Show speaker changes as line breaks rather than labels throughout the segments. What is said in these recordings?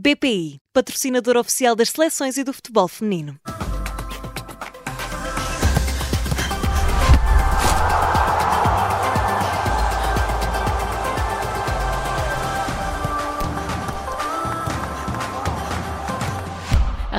BPI, patrocinador oficial das seleções e do futebol feminino.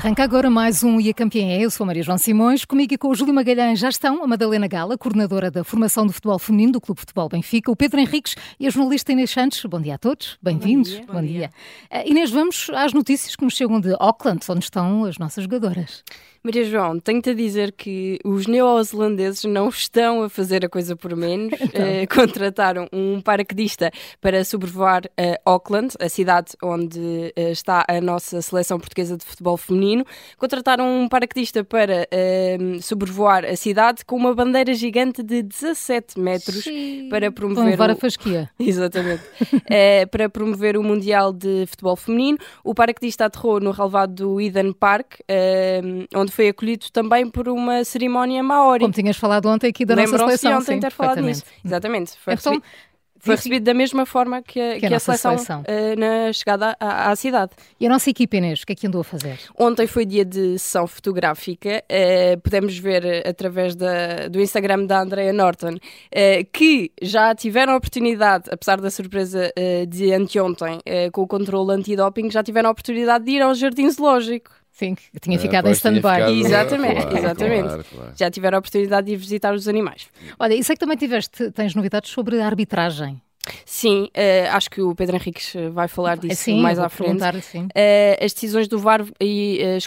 Arranca agora mais um E a Campeã é. Eu sou Maria João Simões. Comigo e com o Júlio Magalhães já estão a Madalena Gala, coordenadora da formação do futebol feminino do Clube Futebol Benfica, o Pedro Henriques e a jornalista Inês Santos. Bom dia a todos, bem-vindos.
Bom dia. Bom dia.
Uh, Inês, vamos às notícias que nos chegam de Auckland, onde estão as nossas jogadoras.
Maria João, tenho-te a dizer que os neozelandeses não estão a fazer a coisa por menos.
Então.
Eh, contrataram um paraquedista para sobrevoar eh, Auckland, a cidade onde eh, está a nossa seleção portuguesa de futebol feminino. Contrataram um paraquedista para eh, sobrevoar a cidade com uma bandeira gigante de 17 metros para
Vão
promover
levar
o-
a fasquia.
Exatamente. Eh, para promover o Mundial de Futebol Feminino, o paraquedista aterrou no relevado do Eden Park, eh, onde foi acolhido também por uma cerimónia maori.
Como tinhas falado ontem aqui da nossa seleção.
ontem
sim,
ter falado nisso. Exatamente. Foi,
Então,
recebido, foi recebido da mesma forma que a,
Que a
que a seleção,
seleção.
eh, na chegada à, à cidade.
E a nossa equipa, Inês, o que é que andou a fazer?
Ontem foi dia de sessão fotográfica. eh, podemos ver através da- do Instagram da Andrea Norton eh, que já tiveram a oportunidade, apesar da surpresa de anteontem com o controle antidoping, já tiveram a oportunidade de ir ao Jardim Zoológico.
Sim, que tinha
É,
ficado em
pois, tinha
stand-by.
Exatamente,
claro,
exatamente.
claro, claro.
Já tiveram a oportunidade de ir visitar os animais.
Olha, e sei que também tiveste, tens novidades sobre a arbitragem.
Sim, eh, acho que o Pedro Henriques eh, vai falar disso
Sim,
mais à frente.
sim.
Eh, as decisões do VAR e as,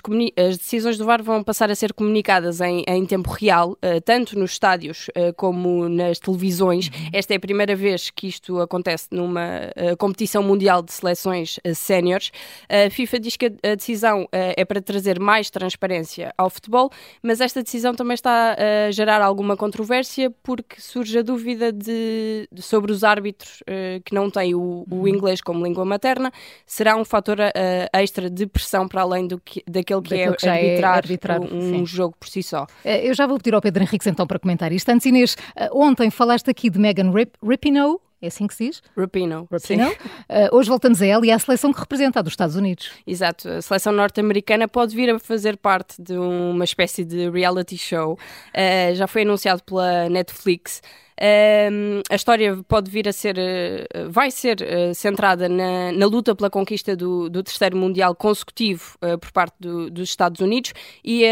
as decisões do VAR vão passar a ser comunicadas em, em tempo real, eh, tanto nos estádios eh, como nas televisões. Esta é a primeira vez que isto acontece numa eh, competição mundial de seleções eh, séniores. A FIFA diz que a, decisão eh, é para trazer mais transparência ao futebol, mas esta decisão também está a gerar alguma controvérsia porque surge a dúvida de- sobre os árbitros eh, que não têm o, o inglês como língua materna. Será um fator eh, extra de pressão para além do que, daquele que é
que é
arbitrar,
arbitrar,
um
sim.
jogo por si só.
Eh, Eu já vou pedir ao Pedro Henriques então para comentar isto. Antes, Inês, eh, ontem falaste aqui de Megan Rip Rapinoe, é assim que se diz?
Rapino.
Rapinoe. Eh, hoje voltamos a ela e à seleção que representa a dos Estados Unidos.
Exato, a seleção norte-americana pode vir a fazer parte de uma espécie de reality show. Uh, já foi anunciado pela Netflix. Um, a história pode vir a ser, uh, vai ser uh, centrada na, na luta pela conquista do, do terceiro Mundial consecutivo uh, por parte do- dos Estados Unidos e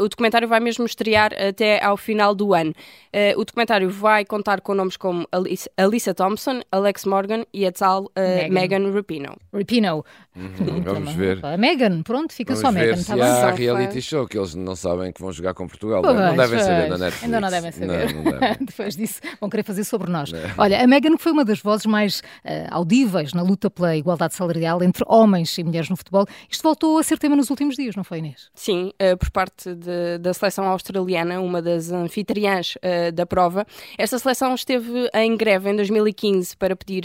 o documentário vai mesmo estrear até ao final do ano. O documentário vai contar com nomes como Alice, Alyssa Thompson, Alex Morgan e a tal
Megan.
Megan Rapinoe.
Rapinoe.
Uhum, Vamos ver.
A Megan, pronto, fica
Vamos
só Megan, bem?
há reality show que eles não sabem que vão jogar com Portugal.
Pois,
não devem saber
pois.
na Netflix.
Ainda não devem saber.
Não, não devem.
Depois disso, vão querer fazer sobre nós. Olha, a Megan que foi uma das vozes mais eh, audíveis na luta pela igualdade salarial entre homens e mulheres no futebol. Isto voltou a ser tema nos últimos dias, não foi, Inês?
Sim, eh, por parte de- da seleção australiana, uma das anfitriãs eh, da prova. Esta seleção esteve em greve em 2015 para pedir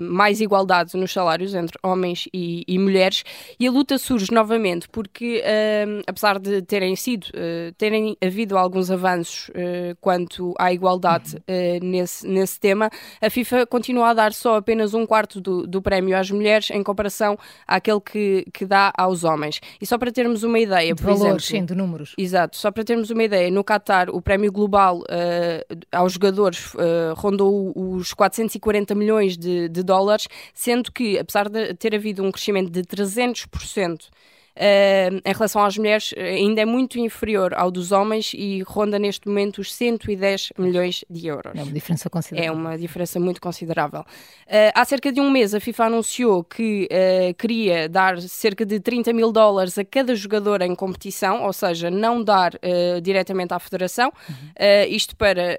mais igualdade nos salários entre homens e, e mulheres e a luta surge novamente porque, eh, apesar de terem sido, eh, terem havido alguns avanços eh, quanto à igualdade eh, nesse, nesse tema, a FIFA continua a dar só apenas um quarto do, do prémio às mulheres em comparação àquele que, que dá aos homens. E só para termos uma ideia,
De
por
valores,
exemplo,
sim, de números.
Exato, só para termos uma ideia, no Qatar o prémio global eh, aos jogadores eh, rondou os 440 milhões de, de dólares, sendo que, apesar de ter havido um crescimento de 300%. Eh, em relação às mulheres, eh, ainda é muito inferior ao dos homens e ronda neste momento os 110 milhões de euros.
É uma diferença
É
considerável.
uma diferença muito considerável. Eh, há cerca de um mês, a FIFA anunciou que eh, queria dar cerca de 30 mil dólares a cada jogador em competição, ou seja, não dar eh, diretamente à federação, Eh, isto para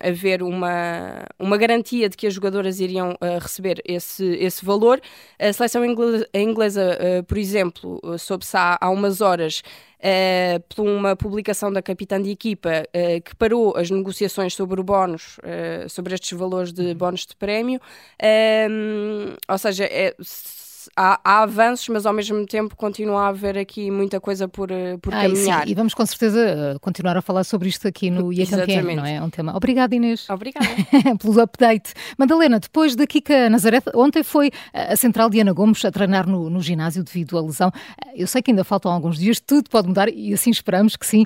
haver uma, uma garantia de que as jogadoras iriam receber esse, esse valor. A seleção ingle- inglesa, eh, por exemplo, eh, soube-se há, há umas horas eh, por uma publicação da capitã de equipa eh, que parou as negociações sobre o bónus, eh, sobre estes valores de bónus de prémio. Ehm, ou seja, é- há, há, avanços, mas ao mesmo tempo continua a haver aqui muita coisa por, eh, por ah, caminhar.
Sim. E vamos com certeza eh, continuar a falar sobre isto aqui no IA Campeão, não é? É um tema. Obrigada, Inês.
Obrigada.
Pelo update. Madalena, depois da Kika Nazaré, ontem foi a central Diana Gomes a treinar no, no ginásio devido à lesão. Eu sei que ainda faltam alguns dias, tudo pode mudar e assim esperamos que sim,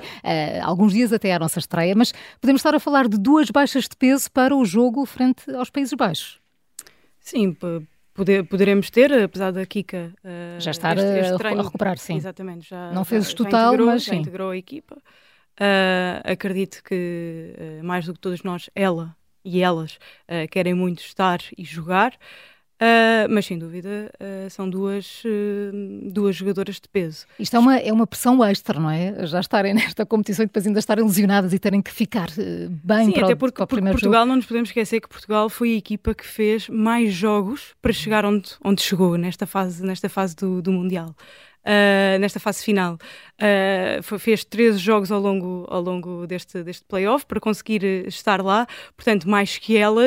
alguns dias até à nossa estreia, mas podemos estar a falar de duas baixas de peso para o jogo frente aos Países Baixos.
Sim, poder, poderemos ter, apesar da Kika
uh, já estar este, este treino, a recuperar, sim.
Exatamente, já
não fez já, total, integrou, mas sim.
integrou a equipa. Uh, acredito que uh, mais do que todos nós, ela e elas querem muito estar e jogar. Uh, mas sem dúvida uh, são duas, uh, duas jogadoras de peso.
Isto é uma, é uma pressão extra, não é? Já estarem nesta competição e depois ainda estarem lesionadas e terem que ficar bem
Sim,
para,
até
o,
porque,
para o
porque Portugal jogo. não nos podemos esquecer que Portugal foi a equipa que fez mais jogos para chegar onde, onde chegou nesta fase, nesta fase do, do Mundial uh, nesta fase final. Uh, fez 13 jogos ao longo, ao longo deste, deste playoff para conseguir estar lá, portanto, mais que ela,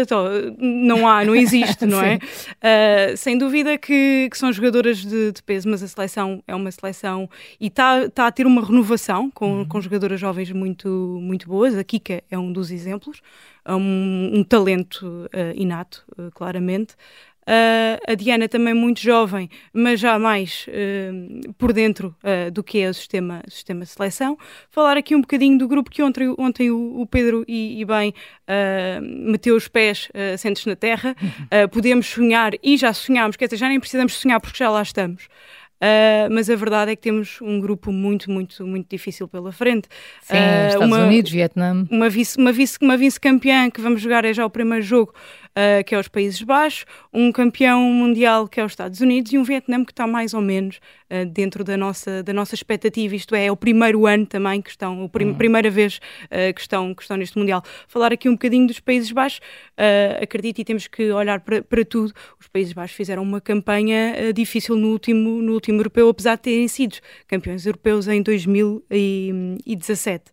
não há, não existe, não é? Uh, sem dúvida que, que são jogadoras de, de, peso, mas a seleção é uma seleção e está tá a ter uma renovação com, uhum. com jogadoras jovens muito, muito boas. A Kika é um dos exemplos, é um, um talento uh, inato, uh, claramente. Uh, a Diana também muito jovem, mas já mais uh, por dentro uh, do que é o sistema, sistema de seleção. Falar aqui um bocadinho do grupo que ontem, ontem o, Pedro e, e bem meteu os pés assentes na terra. podemos sonhar e já sonhámos, quer dizer, já nem precisamos sonhar porque já lá estamos. Uh, mas a verdade é que temos um grupo muito, muito, muito difícil pela frente.
Sim, uh, Estados uma, Unidos, Vietnã.
Uma vice-campeã uma vice, uma vice que vamos jogar é já o primeiro jogo uh, que é os Países Baixos, um campeão mundial que é os Estados Unidos e um Vietnã que está mais ou menos uh, dentro da nossa, da nossa expectativa. Isto é, é o primeiro ano também que estão, a prim uhum. primeira vez uh, que, estão, que estão neste Mundial. Falar aqui um bocadinho dos Países Baixos, acredito e temos que olhar para, para tudo. Os Países Baixos fizeram uma campanha difícil no último, no último europeu, apesar de terem sido campeões europeus em 2017.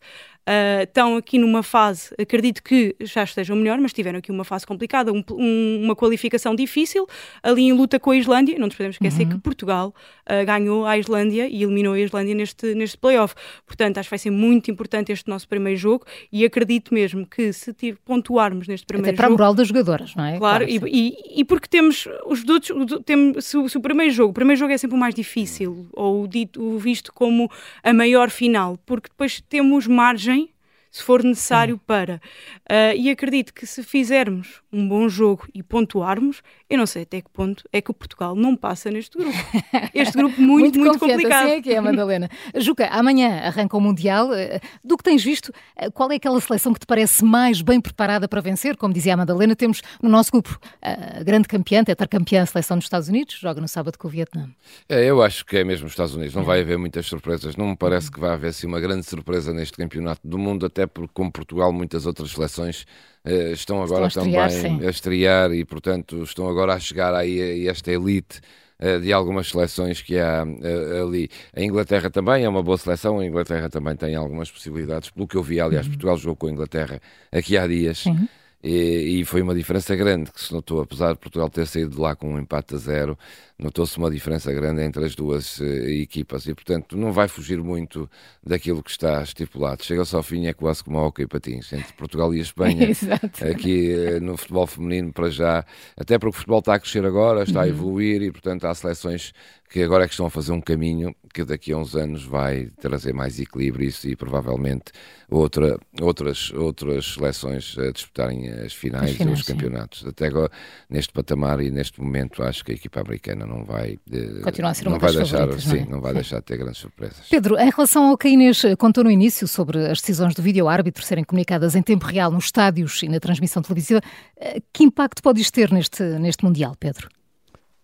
Uh, estão aqui numa fase, acredito que já estejam melhor, mas tiveram aqui uma fase complicada, um, um, uma qualificação difícil, ali em luta com a Islândia. Não nos podemos esquecer uhum. que Portugal uh, ganhou a Islândia e eliminou a Islândia neste, neste playoff. Portanto, acho que vai ser muito importante este nosso primeiro jogo e acredito mesmo que se pontuarmos neste primeiro
Até para
jogo.
para a moral das jogadoras, não é?
Claro, claro e, e, e, porque temos os dutos, temos, se, se, o primeiro jogo, o primeiro jogo é sempre o mais difícil, ou dito, o visto como a maior final, porque depois temos margem se for necessário para. Uh, e acredito que se fizermos um bom jogo e pontuarmos, eu não sei até que ponto é que o Portugal não passa neste grupo. Este grupo muito, muito, muito complicado.
Assim é que é, Madalena. Juca, amanhã arranca o Mundial. Ah, do que tens visto, ah, qual é aquela seleção que te parece mais bem preparada para vencer? Como dizia a Madalena, temos no nosso grupo a grande campeã, tetracampeã, a seleção dos Estados Unidos, joga no sábado com o Vietnã.
É, eu acho que é mesmo os Estados Unidos. Não vai haver muitas surpresas. Não me parece que vai haver assim, uma grande surpresa neste campeonato do mundo, até porque, como Portugal, muitas outras seleções uh, estão agora estão a estrear, também sim. a estrear e, portanto, estão agora a chegar aí a esta elite uh, de algumas seleções que há ali. A Inglaterra também é uma boa seleção, a Inglaterra também tem algumas possibilidades, pelo que eu vi, aliás, uhum. Portugal jogou com a Inglaterra aqui há dias. Uhum. E, e, foi uma diferença grande que se notou, apesar de Portugal ter saído de lá com um empate a zero, notou-se uma diferença grande entre as duas uh, equipas e, portanto, não vai fugir muito daquilo que está estipulado. Chega-se ao fim, é quase como a hockey patins, entre Portugal e a Espanha. aqui uh, no futebol feminino, para já, até porque o futebol está a crescer agora, está a uhum. evoluir e, portanto, há seleções que agora é que estão a fazer um caminho que daqui a uns anos vai trazer mais equilíbrio isso, e provavelmente outra, outras, outras seleções a disputarem as finais, as finais os campeonatos. Sim. Até agora, neste patamar e neste momento, acho que a equipa americana não vai,
de, Continua a ser
não vai deixar,
não,
sim, é? não vai sim. deixar de ter grandes surpresas.
Pedro, em relação ao que a Inês contou no início sobre as decisões do vídeo árbitro serem comunicadas em tempo real nos estádios e na transmissão televisiva, eh, que impacto pode isto ter neste, neste Mundial, Pedro?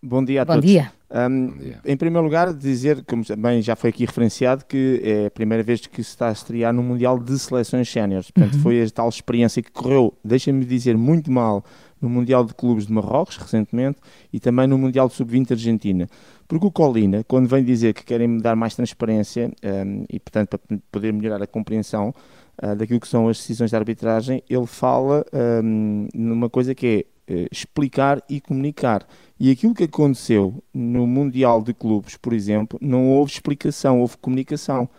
Bom dia a
Bom
todos.
Dia.
Um, Bom dia. Em primeiro lugar, dizer, como também já foi aqui referenciado, que é a primeira vez que se está a estrear no Mundial de Seleções Séniores. Portanto, uhum. foi a tal experiência que correu, deixem-me dizer, muito mal no Mundial de Clubes de Marrocos, recentemente, e também no Mundial de Sub-20 Argentina. Porque o Colina, quando vem dizer que querem dar mais transparência um, e, portanto, para poder melhorar a compreensão uh, daquilo que são as decisões de arbitragem, ele fala um, numa coisa que é explicar e comunicar. E aquilo que aconteceu no Mundial de Clubes, por exemplo, não houve explicação, houve comunicação.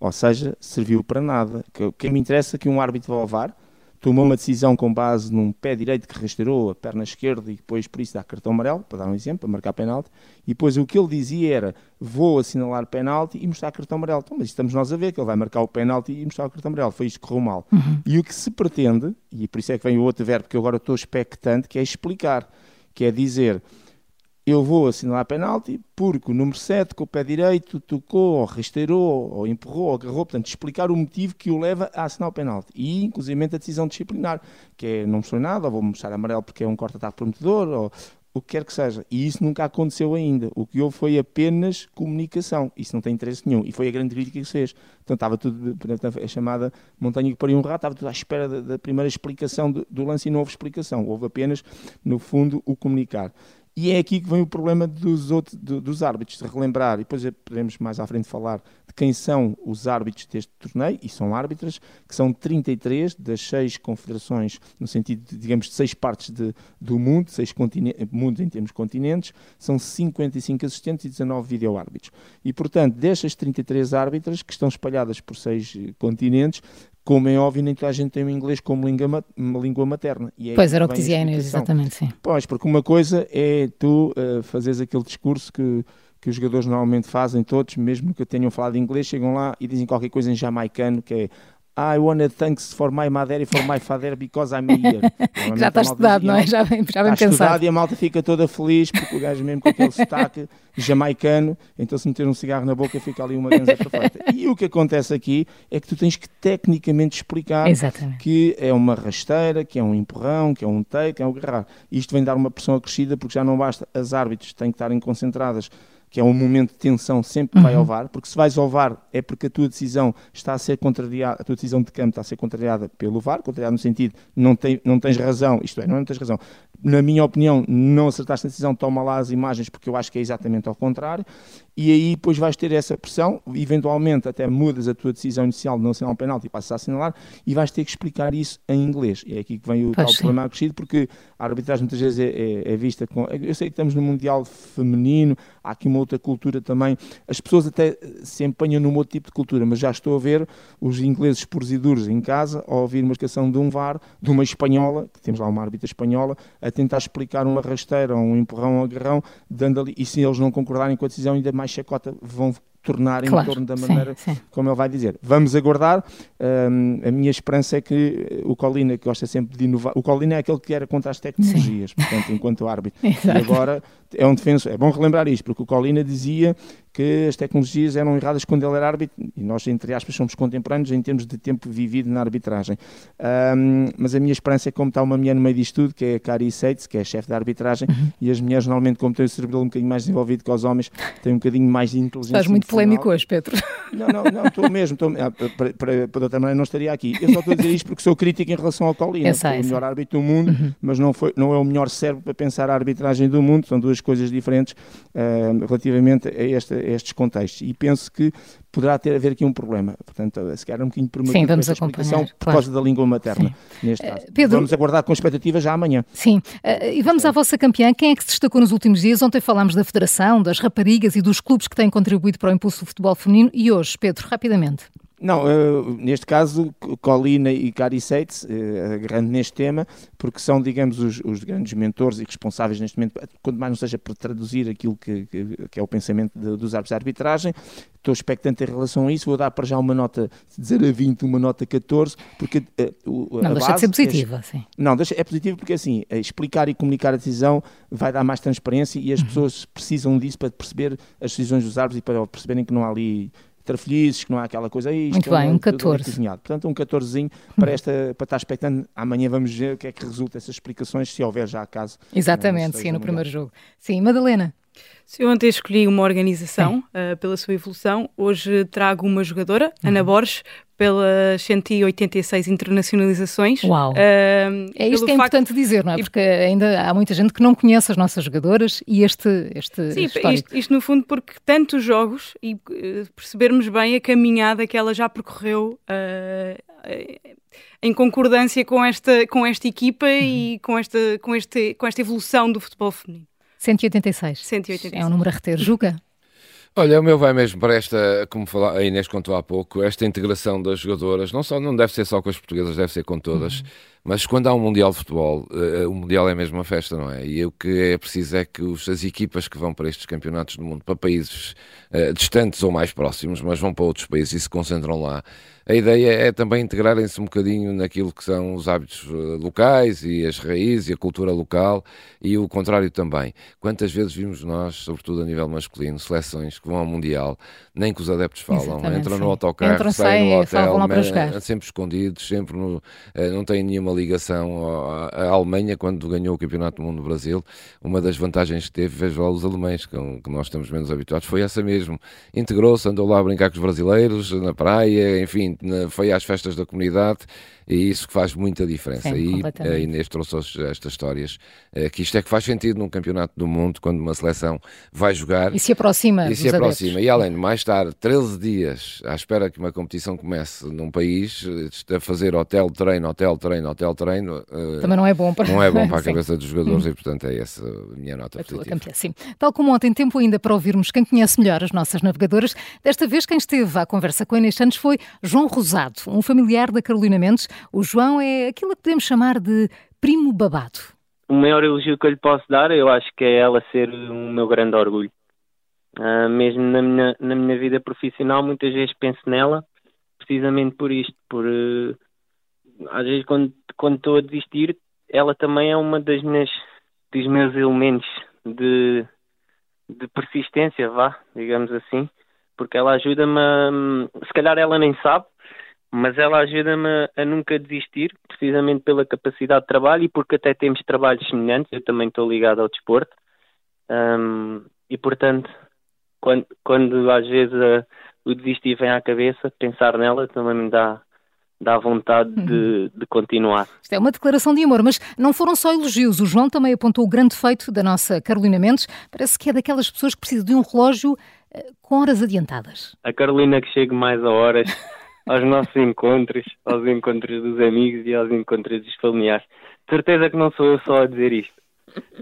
Ou seja, serviu para nada. O que me interessa é que um árbitro vá ao VAR, tomou uma decisão com base num pé direito que rasteirou a perna esquerda e depois por isso dá cartão amarelo, para dar um exemplo, para marcar penalti, e depois o que ele dizia era vou assinalar penalti e mostrar cartão amarelo. Então, mas estamos nós a ver que ele vai marcar o penalti e mostrar o cartão amarelo. Foi isto que correu mal. Uhum. E o que se pretende, e por isso é que vem o outro verbo que eu agora estou expectante, que é explicar, que é dizer eu vou assinalar penalti porque o número 7 com o pé direito tocou, ou rasteirou, ou empurrou, ou agarrou, portanto, explicar o motivo que o leva a assinar o penalti. E, inclusive, a decisão disciplinar, que é não mostrou nada, ou vou mostrar amarelo porque é um corte-ataque prometedor, ou o que quer que seja. E isso nunca aconteceu ainda. O que houve foi apenas comunicação. Isso não tem interesse nenhum. E foi a grande crítica que fez. Então estava tudo, a chamada montanha que pariu um rato, estava tudo à espera da, da primeira explicação do, do lance e não houve explicação. Houve apenas, no fundo, o comunicar. E é aqui que vem o problema dos, outros, dos árbitros, de relembrar, e depois podemos mais à frente falar de quem são os árbitros deste torneio, e são árbitras, que são 33 das seis confederações, no sentido, de, digamos, de seis partes de, do mundo, seis mundos em termos de continentes, são 55 assistentes e 19 vídeo-árbitros. E, portanto, destas 33 árbitras, que estão espalhadas por seis continentes, como é óbvio, nem toda a gente tem o inglês como língua, língua materna.
É pois era o que dizia a Inês, exatamente, sim.
Pois, porque uma coisa é tu uh, fazeres aquele discurso que, que os jogadores normalmente fazem, todos, mesmo que tenham falado inglês, chegam lá e dizem qualquer coisa em jamaicano, que é I want to thanks for my mother e for my father because I'm here.
já está estudado, não é? Já bem, já
está
pensado.
estudado e a malta fica toda feliz porque o gajo mesmo com aquele sotaque jamaicano, então se meter um cigarro na boca fica ali uma ganza perfeita. E o que acontece aqui é que tu tens que tecnicamente explicar
Exatamente.
que é uma rasteira, que é um empurrão, que é um take, que é um agarrar. Isto vem dar uma pressão acrescida porque já não basta, as árbitros têm que estarem concentradas que é um momento de tensão sempre uhum. vai ao VAR, porque se vais ao VAR é porque a tua decisão está a ser contrariada, a tua decisão de campo está a ser contrariada pelo VAR, contrariada no sentido não, tem, não tens razão, isto é não tens razão, na minha opinião, não acertaste na decisão, toma lá as imagens, porque eu acho que é exatamente ao contrário, e aí depois vais ter essa pressão, eventualmente até mudas a tua decisão inicial de não assinar um penalti e passas a assinalar, e vais ter que explicar isso em inglês. E é aqui que vem o pois tal sim. problema acrescido, porque a arbitragem muitas vezes é, é, é, vista com. Eu sei que estamos no Mundial feminino, há aqui uma outra cultura também. As pessoas até se empenham num outro tipo de cultura, mas já estou a ver os ingleses puros e duros em casa, ao ouvir uma escação de um VAR, de uma espanhola, que temos lá uma árbitra espanhola, a tentar explicar uma rasteira, um empurrão, um agarrão, dando ali, e se eles não concordarem com a decisão, ainda mais chacota vão tornar claro, em torno da maneira sim, sim. como ele vai dizer. Vamos aguardar. Um, a minha esperança é que o Colina, que gosta sempre de inovar, o Colina é aquele que era contra as tecnologias, sim. portanto, enquanto árbitro. e agora é um defensor. É bom relembrar isto, porque o Colina dizia que as tecnologias eram erradas quando ele era árbitro, e nós, entre aspas, somos contemporâneos em termos de tempo vivido na arbitragem. Um, mas a minha esperança é como está uma mulher no meio disto tudo, que é a Cari Seitz, que é a chefe da arbitragem, uhum. e as mulheres, normalmente, como têm o cerebro um bocadinho mais desenvolvido que os homens, têm um bocadinho mais de inteligência.
Estás muito polémico hoje, Pedro.
Não, não, não, estou mesmo. Estou, ah, para, para, para outra maneira, não estaria aqui. Eu só estou a dizer isto porque sou crítico em relação ao Colina. Foi o melhor árbitro do mundo, uhum. mas não, foi, não é o melhor cérebro para pensar a arbitragem do mundo. São duas coisas diferentes uh, relativamente a, esta, a estes contextos e penso que poderá ter haver aqui um problema. Portanto, se calhar um bocadinho prematuro
Sim, vamos acompanhar,
por claro. causa da língua materna, Sim. neste caso. Uh, Pedro, vamos aguardar com expectativa já amanhã.
Sim, uh, e vamos à vossa campeã. Quem é que se destacou nos últimos dias? Ontem falámos da Federação, das raparigas e dos clubes que têm contribuído para o impulso do futebol feminino e hoje, Pedro, rapidamente.
Não, uh, neste caso, Colina e Cari Seitz, uh, agarrando neste tema, porque são, digamos, os, os, grandes mentores e responsáveis neste momento, quanto mais não seja por traduzir aquilo que, que, que é o pensamento de, dos árbitros de arbitragem. Estou expectante em relação a isso, vou dar para já uma nota de 0 a 20, uma nota 14, porque
uh, Não, deixa de ser positiva, é, sim.
Não, deixa, é positivo porque assim, explicar e comunicar a decisão vai dar mais transparência e as uhum. pessoas precisam disso para perceber as decisões dos árbitros e para perceberem que não há ali trafolhices, que não há aquela coisa aí.
Muito bem, um 14. Cozinhado.
Portanto, um 14 para, esta, para estar expectando. Amanhã vamos ver o que é que resulta essas explicações, se houver já caso.
Exatamente, sim, no primeiro jogo. Sim, Madalena.
Se ontem escolhi uma organização uh, pela sua evolução, hoje trago uma jogadora, uhum. Ana Borges, pelas 186 internacionalizações.
Uau! Uh, é isto que é facto... importante dizer, não é? Porque ainda há muita gente que não conhece as nossas jogadoras e este, este
Sim, isto, isto, no fundo porque tantos jogos e uh, percebermos bem a caminhada que ela já percorreu uh, em concordância com esta, com esta equipa uhum. e com esta, com, este, com esta evolução do futebol feminino.
186.
186.
É um número a reter. Juca?
Olha, o meu vai mesmo para esta, como a Inês contou há pouco, esta integração das jogadoras, não, só, não deve ser só com as portuguesas, deve ser com todas, uhum. Mas quando há um Mundial de Futebol, uh, o Mundial é mesmo uma festa, não é? E o que é preciso é que os, as equipas que vão para estes campeonatos do mundo, para países uh, distantes ou mais próximos, mas vão para outros países e se concentram lá, a ideia é também integrarem-se um bocadinho naquilo que são os hábitos locais e as raízes e a cultura local e o contrário também. Quantas vezes vimos nós, sobretudo a nível masculino, seleções que vão ao Mundial, nem que os adeptos falam, Exatamente, entram sim. no autocarro, Entram, saem no hotel, mas, sempre escondidos, sempre no, não têm nenhuma ligação à Alemanha quando ganhou o Campeonato do Mundo no Brasil. Uma das vantagens que teve, vejo lá os alemães, que, que nós estamos menos habituados, foi essa mesmo. Integrou-se, andou lá a brincar com os brasileiros, na praia, enfim, foi às festas da comunidade e isso que faz muita diferença. Sim, e a Inês trouxe estas histórias, eh, que isto é que faz sentido num campeonato do mundo, quando uma seleção vai jogar.
E se aproxima.
E se aproxima. Adeptos. E além de mais estar 13 dias à espera que uma competição comece num país, a fazer hotel, treino, hotel, treino, hotel, treino.
Eh, Também não é bom para,
não é bom para a cabeça dos jogadores e, portanto, é essa a minha nota a positiva.
Campeã, sim. Tal como ontem, tempo ainda para ouvirmos quem conhece melhor as nossas navegadoras. Desta vez, quem esteve à conversa com a Inês Santos foi João Rosado, um familiar da Carolina Mendes. O João é aquilo que podemos chamar de primo babado.
O maior elogio que eu lhe posso dar, eu acho que é ela ser o meu grande orgulho. Uh, mesmo na minha, na minha vida profissional, muitas vezes penso nela, precisamente por isto, por uh, às vezes quando, quando estou a desistir, ela também é uma das minhas dos meus elementos de, de persistência, vá, digamos assim, porque ela ajuda-me se calhar ela nem sabe, mas ela ajuda-me a nunca desistir, precisamente pela capacidade de trabalho e porque até temos trabalhos semelhantes. Eu também estou ligado ao desporto um, e, portanto, quando, quando às vezes a, o desistir vem à cabeça, pensar nela também me dá, dá vontade de, uhum. de, continuar.
Isto é uma declaração de amor, mas não foram só elogios. O João também apontou o grande feito da nossa Carolina Mendes. Parece que é daquelas pessoas que precisam de um relógio eh, com horas adiantadas.
A Carolina que chega mais a horas. aos nossos encontros, aos encontros dos amigos e aos encontros dos familiares. De certeza que não sou eu só a dizer isto.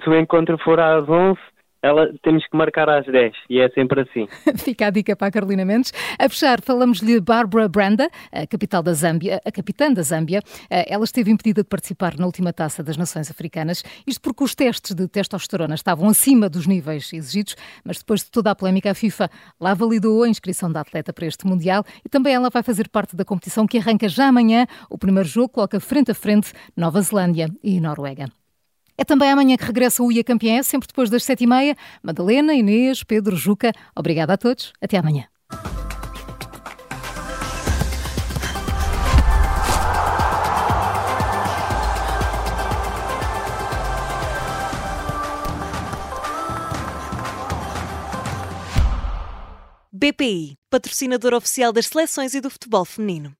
Se o encontro for às 11, ela temos que marcar às 10 e é sempre assim.
Fica a dica para a Carolina Mendes. A fechar, falamos-lhe Barbara Branda, a capital da Zâmbia, a capitã da Zâmbia. Eh, ela esteve impedida de participar na última taça das Nações Africanas, isto porque os testes de testosterona estavam acima dos níveis exigidos, mas depois de toda a polémica, a FIFA lá validou a inscrição da atleta para este Mundial e também ela vai fazer parte da competição que arranca já amanhã. O primeiro jogo coloca frente a frente Nova Zelândia e Noruega. É também amanhã que regressa o IA Campeã, sempre depois das sete e meia. Madalena, Inês, Pedro, Juca, obrigada a todos. Até amanhã.
BPI, patrocinador oficial das seleções e do futebol feminino.